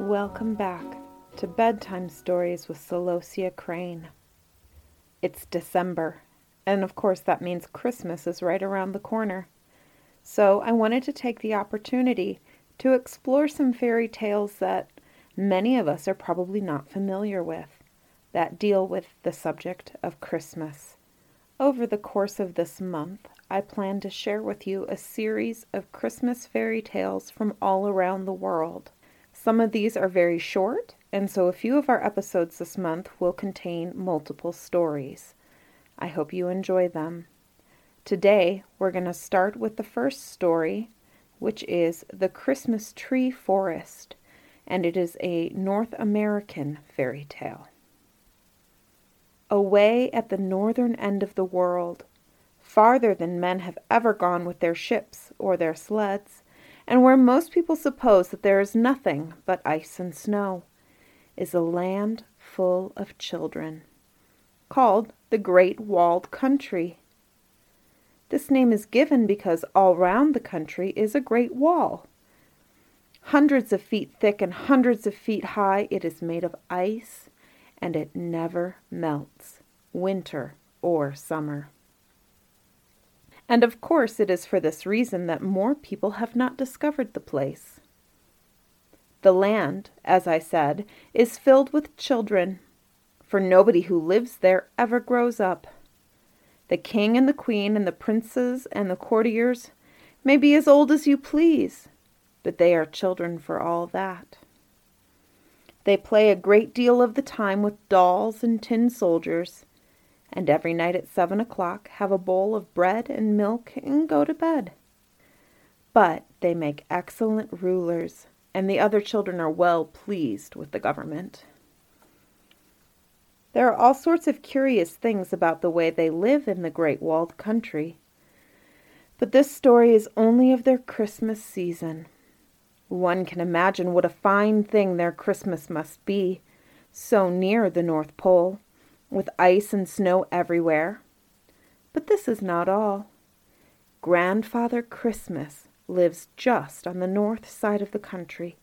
Welcome back to Bedtime Stories with Celosia Crane. It's December, and of course that means Christmas is right around the corner. So I wanted to take the opportunity to explore some fairy tales that many of us are probably not familiar with that deal with the subject of Christmas. Over the course of this month, I plan to share with you a series of Christmas fairy tales from all around the world. Some of these are very short, and so a few of our episodes this month will contain multiple stories. I hope you enjoy them. Today, we're going to start with the first story, which is The Christmas Tree Forest, and it is a North American fairy tale. Away at the northern end of the world, farther than men have ever gone with their ships or their sleds, and where most people suppose that there is nothing but ice and snow, is a land full of children, called the Great Walled Country. This name is given because all round the country is a great wall. Hundreds of feet thick and hundreds of feet high, it is made of ice, and it never melts, winter or summer. And of course, it is for this reason that more people have not discovered the place. The land, as I said, is filled with children, for nobody who lives there ever grows up. The king and the queen and the princes and the courtiers may be as old as you please, but they are children for all that. They play a great deal of the time with dolls and tin soldiers, and every night at seven o'clock have a bowl of bread and milk and go to bed. But they make excellent rulers, and the other children are well pleased with the government. There are all sorts of curious things about the way they live in the Great Walled Country. But this story is only of their Christmas season. One can imagine what a fine thing their Christmas must be, so near the North Pole with ice and snow everywhere. But this is not all. Grandfather Christmas lives just on the north side of the country,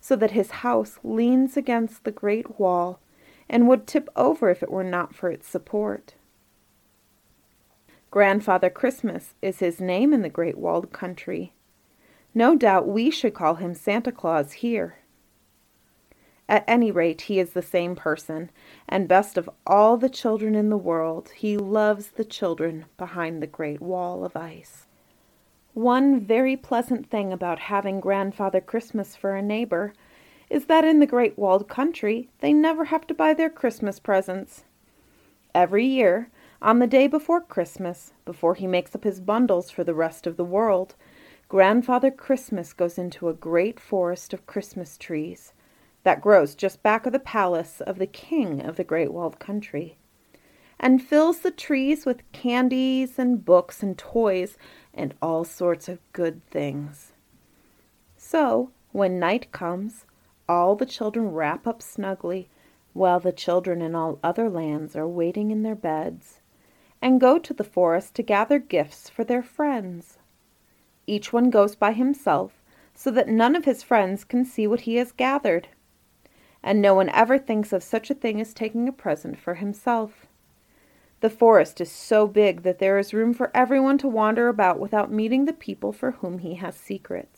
so that his house leans against the great wall and would tip over if it were not for its support. Grandfather Christmas is his name in the great walled country. No doubt we should call him Santa Claus here. At any rate, he is the same person, and best of all the children in the world, he loves the children behind the great wall of ice. One very pleasant thing about having Grandfather Christmas for a neighbor is that in the great walled country they never have to buy their Christmas presents. Every year, on the day before Christmas, before he makes up his bundles for the rest of the world, Grandfather Christmas goes into a great forest of Christmas trees that grows just back of the palace of the king of the Great Walled Country, and fills the trees with candies and books and toys and all sorts of good things. So, when night comes, all the children wrap up snugly, while the children in all other lands are waiting in their beds, and go to the forest to gather gifts for their friends. Each one goes by himself, so that none of his friends can see what he has gathered and no one ever thinks of such a thing as taking a present for himself. The forest is so big that there is room for everyone to wander about without meeting the people for whom he has secrets,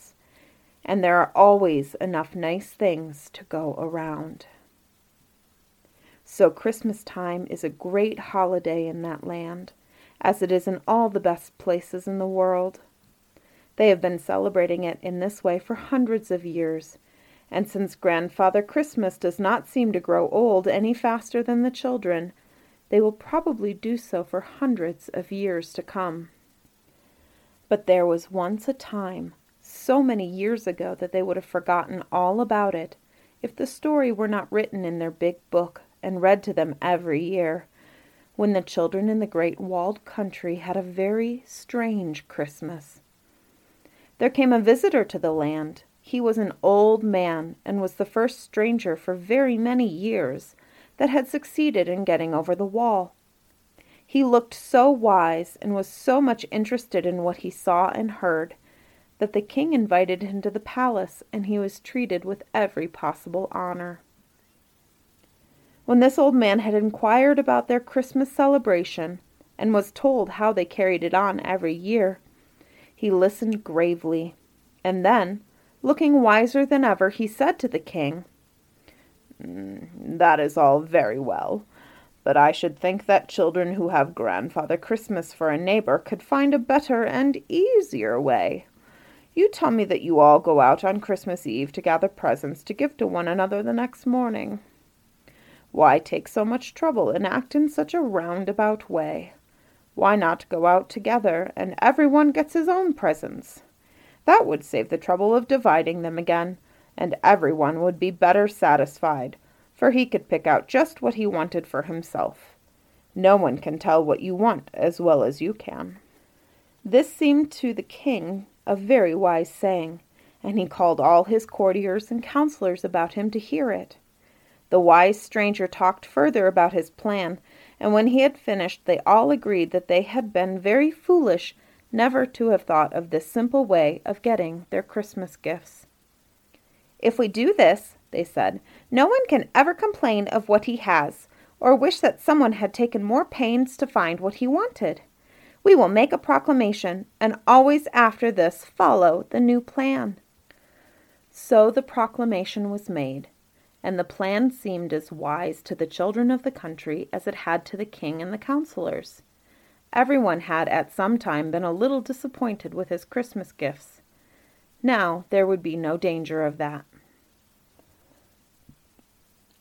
and there are always enough nice things to go around. So Christmas time is a great holiday in that land, as it is in all the best places in the world. They have been celebrating it in this way for hundreds of years, and since Grandfather Christmas does not seem to grow old any faster than the children, they will probably do so for hundreds of years to come. But there was once a time, so many years ago that they would have forgotten all about it, if the story were not written in their big book and read to them every year, when the children in the great walled country had a very strange Christmas. There came a visitor to the land. He was an old man and was the first stranger for very many years that had succeeded in getting over the wall. He looked so wise and was so much interested in what he saw and heard that the king invited him to the palace and he was treated with every possible honor. When this old man had inquired about their Christmas celebration and was told how they carried it on every year, he listened gravely, and then, looking wiser than ever, he said to the king, mm, That is all very well, but I should think that children who have Grandfather Christmas for a neighbor could find a better and easier way. You tell me that you all go out on Christmas Eve to gather presents to give to one another the next morning. Why take so much trouble and act in such a roundabout way? Why not go out together and everyone gets his own presents? That would save the trouble of dividing them again, and everyone would be better satisfied, for he could pick out just what he wanted for himself. No one can tell what you want as well as you can. This seemed to the king a very wise saying, and he called all his courtiers and counselors about him to hear it. The wise stranger talked further about his plan, and when he had finished, they all agreed that they had been very foolish never to have thought of this simple way of getting their Christmas gifts. If we do this, they said, no one can ever complain of what he has, or wish that someone had taken more pains to find what he wanted. We will make a proclamation, and always after this follow the new plan. So the proclamation was made and the plan seemed as wise to the children of the country as it had to the king and the counselors. Everyone had at some time been a little disappointed with his Christmas gifts. Now there would be no danger of that.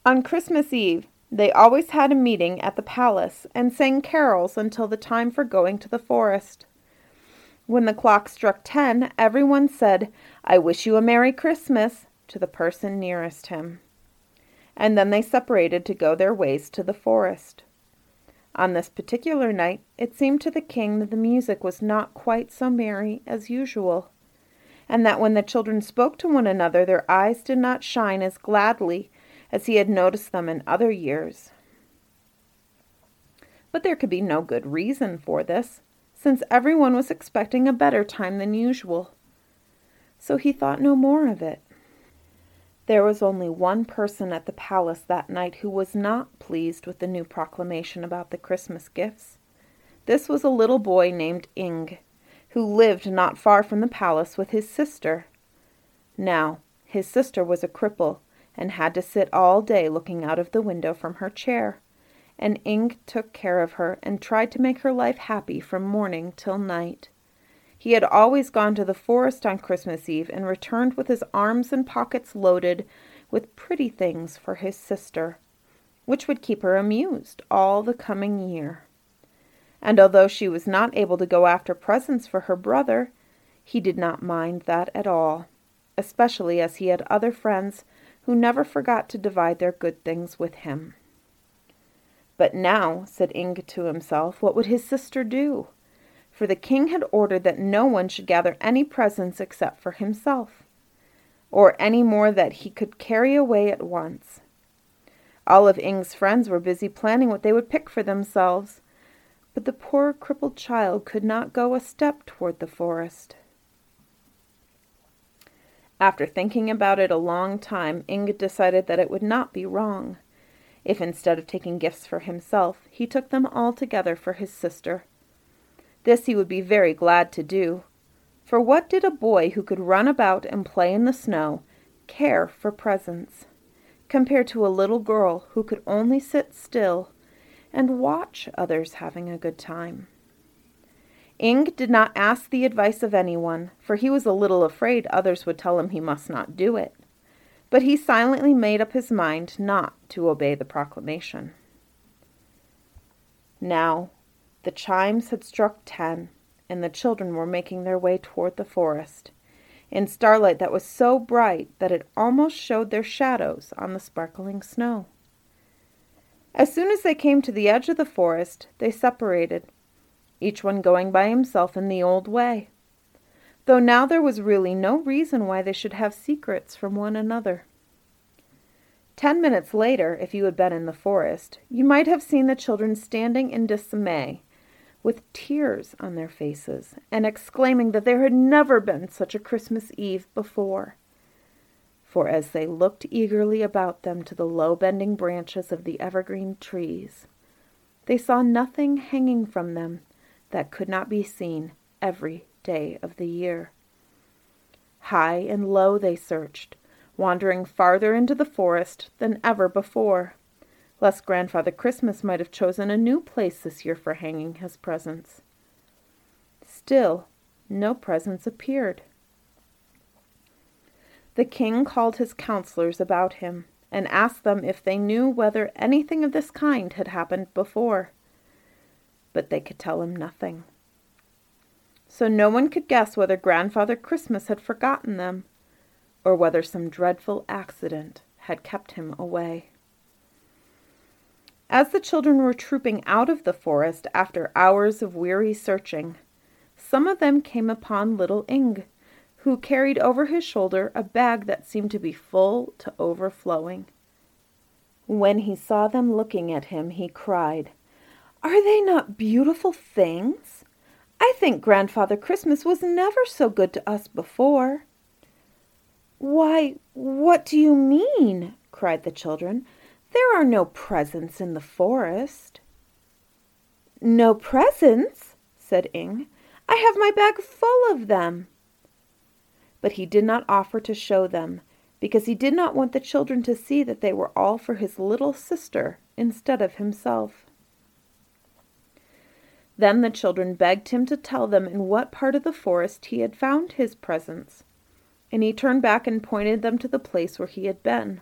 On Christmas Eve, they always had a meeting at the palace and sang carols until the time for going to the forest. When the clock struck ten, everyone said, I wish you a Merry Christmas, to the person nearest him and then they separated to go their ways to the forest. On this particular night, it seemed to the king that the music was not quite so merry as usual, and that when the children spoke to one another, their eyes did not shine as gladly as he had noticed them in other years. But there could be no good reason for this, since everyone was expecting a better time than usual. So he thought no more of it. There was only one person at the palace that night who was not pleased with the new proclamation about the Christmas gifts. This was a little boy named Ing, who lived not far from the palace with his sister. Now, his sister was a cripple and had to sit all day looking out of the window from her chair, and Ing took care of her and tried to make her life happy from morning till night. He had always gone to the forest on Christmas Eve and returned with his arms and pockets loaded with pretty things for his sister, which would keep her amused all the coming year. And although she was not able to go after presents for her brother, he did not mind that at all, especially as he had other friends who never forgot to divide their good things with him. But now, said Inge to himself, what would his sister do? for the king had ordered that no one should gather any presents except for himself, or any more that he could carry away at once. All of Ing's friends were busy planning what they would pick for themselves, but the poor crippled child could not go a step toward the forest. After thinking about it a long time, Inge decided that it would not be wrong if instead of taking gifts for himself, he took them all together for his sister this he would be very glad to do. For what did a boy who could run about and play in the snow care for presents, compared to a little girl who could only sit still and watch others having a good time? Ing did not ask the advice of anyone, for he was a little afraid others would tell him he must not do it. But he silently made up his mind not to obey the proclamation. Now, the chimes had struck ten, and the children were making their way toward the forest, in starlight that was so bright that it almost showed their shadows on the sparkling snow. As soon as they came to the edge of the forest, they separated, each one going by himself in the old way, though now there was really no reason why they should have secrets from one another. Ten minutes later, if you had been in the forest, you might have seen the children standing in dismay, with tears on their faces, and exclaiming that there had never been such a Christmas Eve before. For as they looked eagerly about them to the low bending branches of the evergreen trees, they saw nothing hanging from them that could not be seen every day of the year. High and low they searched, wandering farther into the forest than ever before, lest Grandfather Christmas might have chosen a new place this year for hanging his presents. Still, no presents appeared. The king called his counselors about him and asked them if they knew whether anything of this kind had happened before. But they could tell him nothing. So no one could guess whether Grandfather Christmas had forgotten them or whether some dreadful accident had kept him away. As the children were trooping out of the forest after hours of weary searching, some of them came upon little Ing, who carried over his shoulder a bag that seemed to be full to overflowing. When he saw them looking at him, he cried, Are they not beautiful things? I think Grandfather Christmas was never so good to us before. Why, what do you mean? cried the children. There are no presents in the forest. No presents? said Ing. I have my bag full of them. But he did not offer to show them, because he did not want the children to see that they were all for his little sister instead of himself. Then the children begged him to tell them in what part of the forest he had found his presents and he turned back and pointed them to the place where he had been.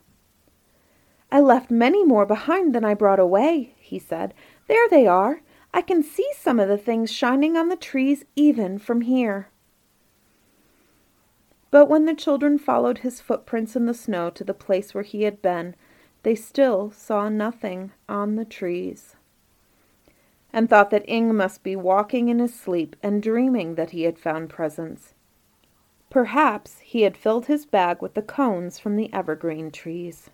I left many more behind than I brought away, he said. There they are. I can see some of the things shining on the trees even from here. But when the children followed his footprints in the snow to the place where he had been, they still saw nothing on the trees, and thought that Ing must be walking in his sleep and dreaming that he had found presents. Perhaps he had filled his bag with the cones from the evergreen trees.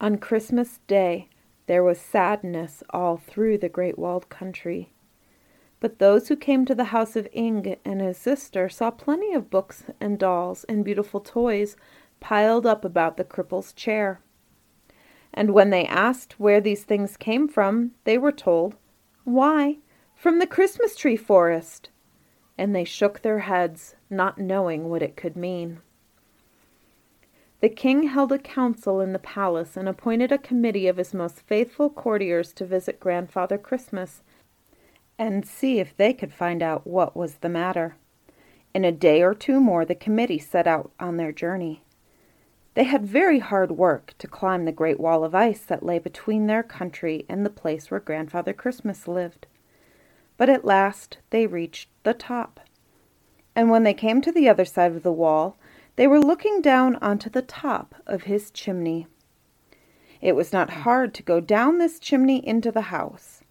On Christmas Day, there was sadness all through the Great Walled Country. But those who came to the house of Ing and his sister saw plenty of books and dolls and beautiful toys piled up about the cripple's chair. And when they asked where these things came from, they were told, Why, from the Christmas tree forest and they shook their heads, not knowing what it could mean. The king held a council in the palace and appointed a committee of his most faithful courtiers to visit Grandfather Christmas and see if they could find out what was the matter. In a day or two more, the committee set out on their journey. They had very hard work to climb the great wall of ice that lay between their country and the place where Grandfather Christmas lived but at last they reached the top. And when they came to the other side of the wall, they were looking down onto the top of his chimney. It was not hard to go down this chimney into the house,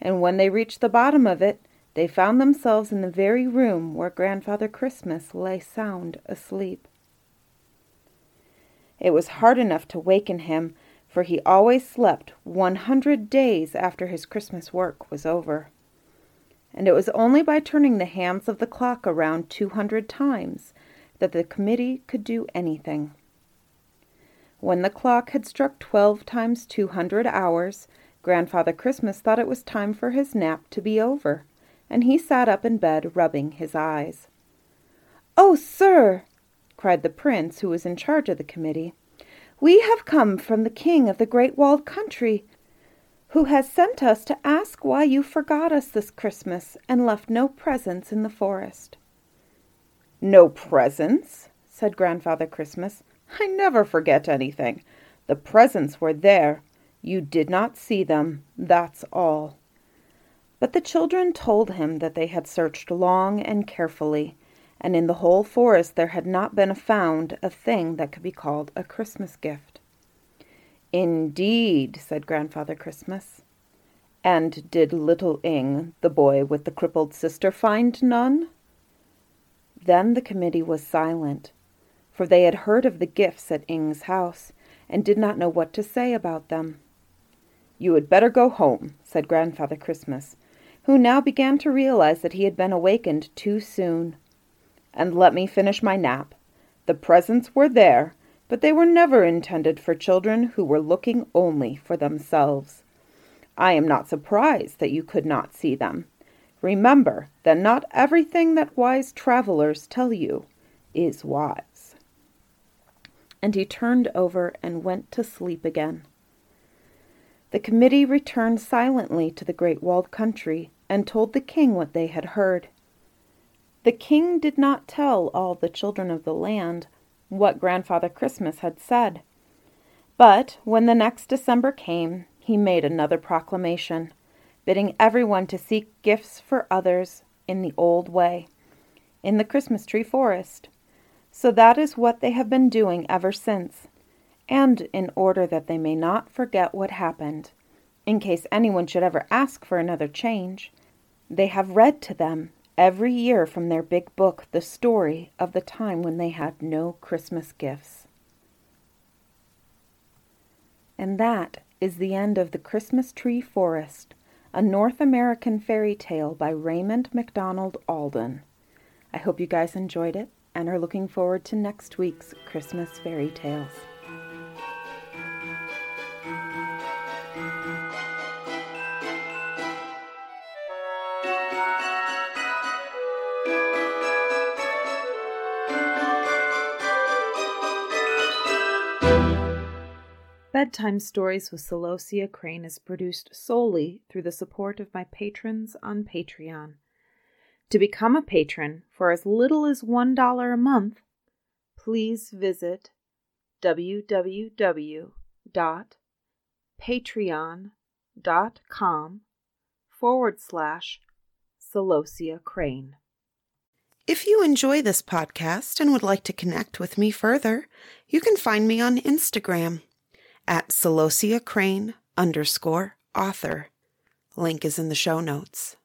and when they reached the bottom of it, they found themselves in the very room where Grandfather Christmas lay sound asleep. It was hard enough to waken him, for he always slept one hundred days after his Christmas work was over and it was only by turning the hands of the clock around 200 times that the committee could do anything. When the clock had struck 12 times 200 hours, Grandfather Christmas thought it was time for his nap to be over, and he sat up in bed rubbing his eyes. Oh, sir, cried the prince who was in charge of the committee, we have come from the king of the great walled country who has sent us to ask why you forgot us this Christmas and left no presents in the forest. No presents? said Grandfather Christmas. I never forget anything. The presents were there. You did not see them, that's all. But the children told him that they had searched long and carefully, and in the whole forest there had not been found a thing that could be called a Christmas gift. Indeed, said Grandfather Christmas. And did little Ing, the boy with the crippled sister, find none? Then the committee was silent, for they had heard of the gifts at Ing's house, and did not know what to say about them. You had better go home, said Grandfather Christmas, who now began to realize that he had been awakened too soon. And let me finish my nap. The presents were there, but they were never intended for children who were looking only for themselves. I am not surprised that you could not see them. Remember that not everything that wise travelers tell you is wise. And he turned over and went to sleep again. The committee returned silently to the great walled country and told the king what they had heard. The king did not tell all the children of the land what Grandfather Christmas had said. But when the next December came, he made another proclamation, bidding everyone to seek gifts for others in the old way, in the Christmas tree forest. So that is what they have been doing ever since, and in order that they may not forget what happened, in case anyone should ever ask for another change, they have read to them every year from their big book the story of the time when they had no Christmas gifts. And that is the end of The Christmas Tree Forest, a North American fairy tale by Raymond MacDonald Alden. I hope you guys enjoyed it and are looking forward to next week's Christmas fairy tales. Bedtime Stories with Celosia Crane is produced solely through the support of my patrons on Patreon. To become a patron for as little as $1 a month, please visit www.patreon.com forward slash Celosia Crane. If you enjoy this podcast and would like to connect with me further, you can find me on Instagram at Celosia Crane underscore author. Link is in the show notes.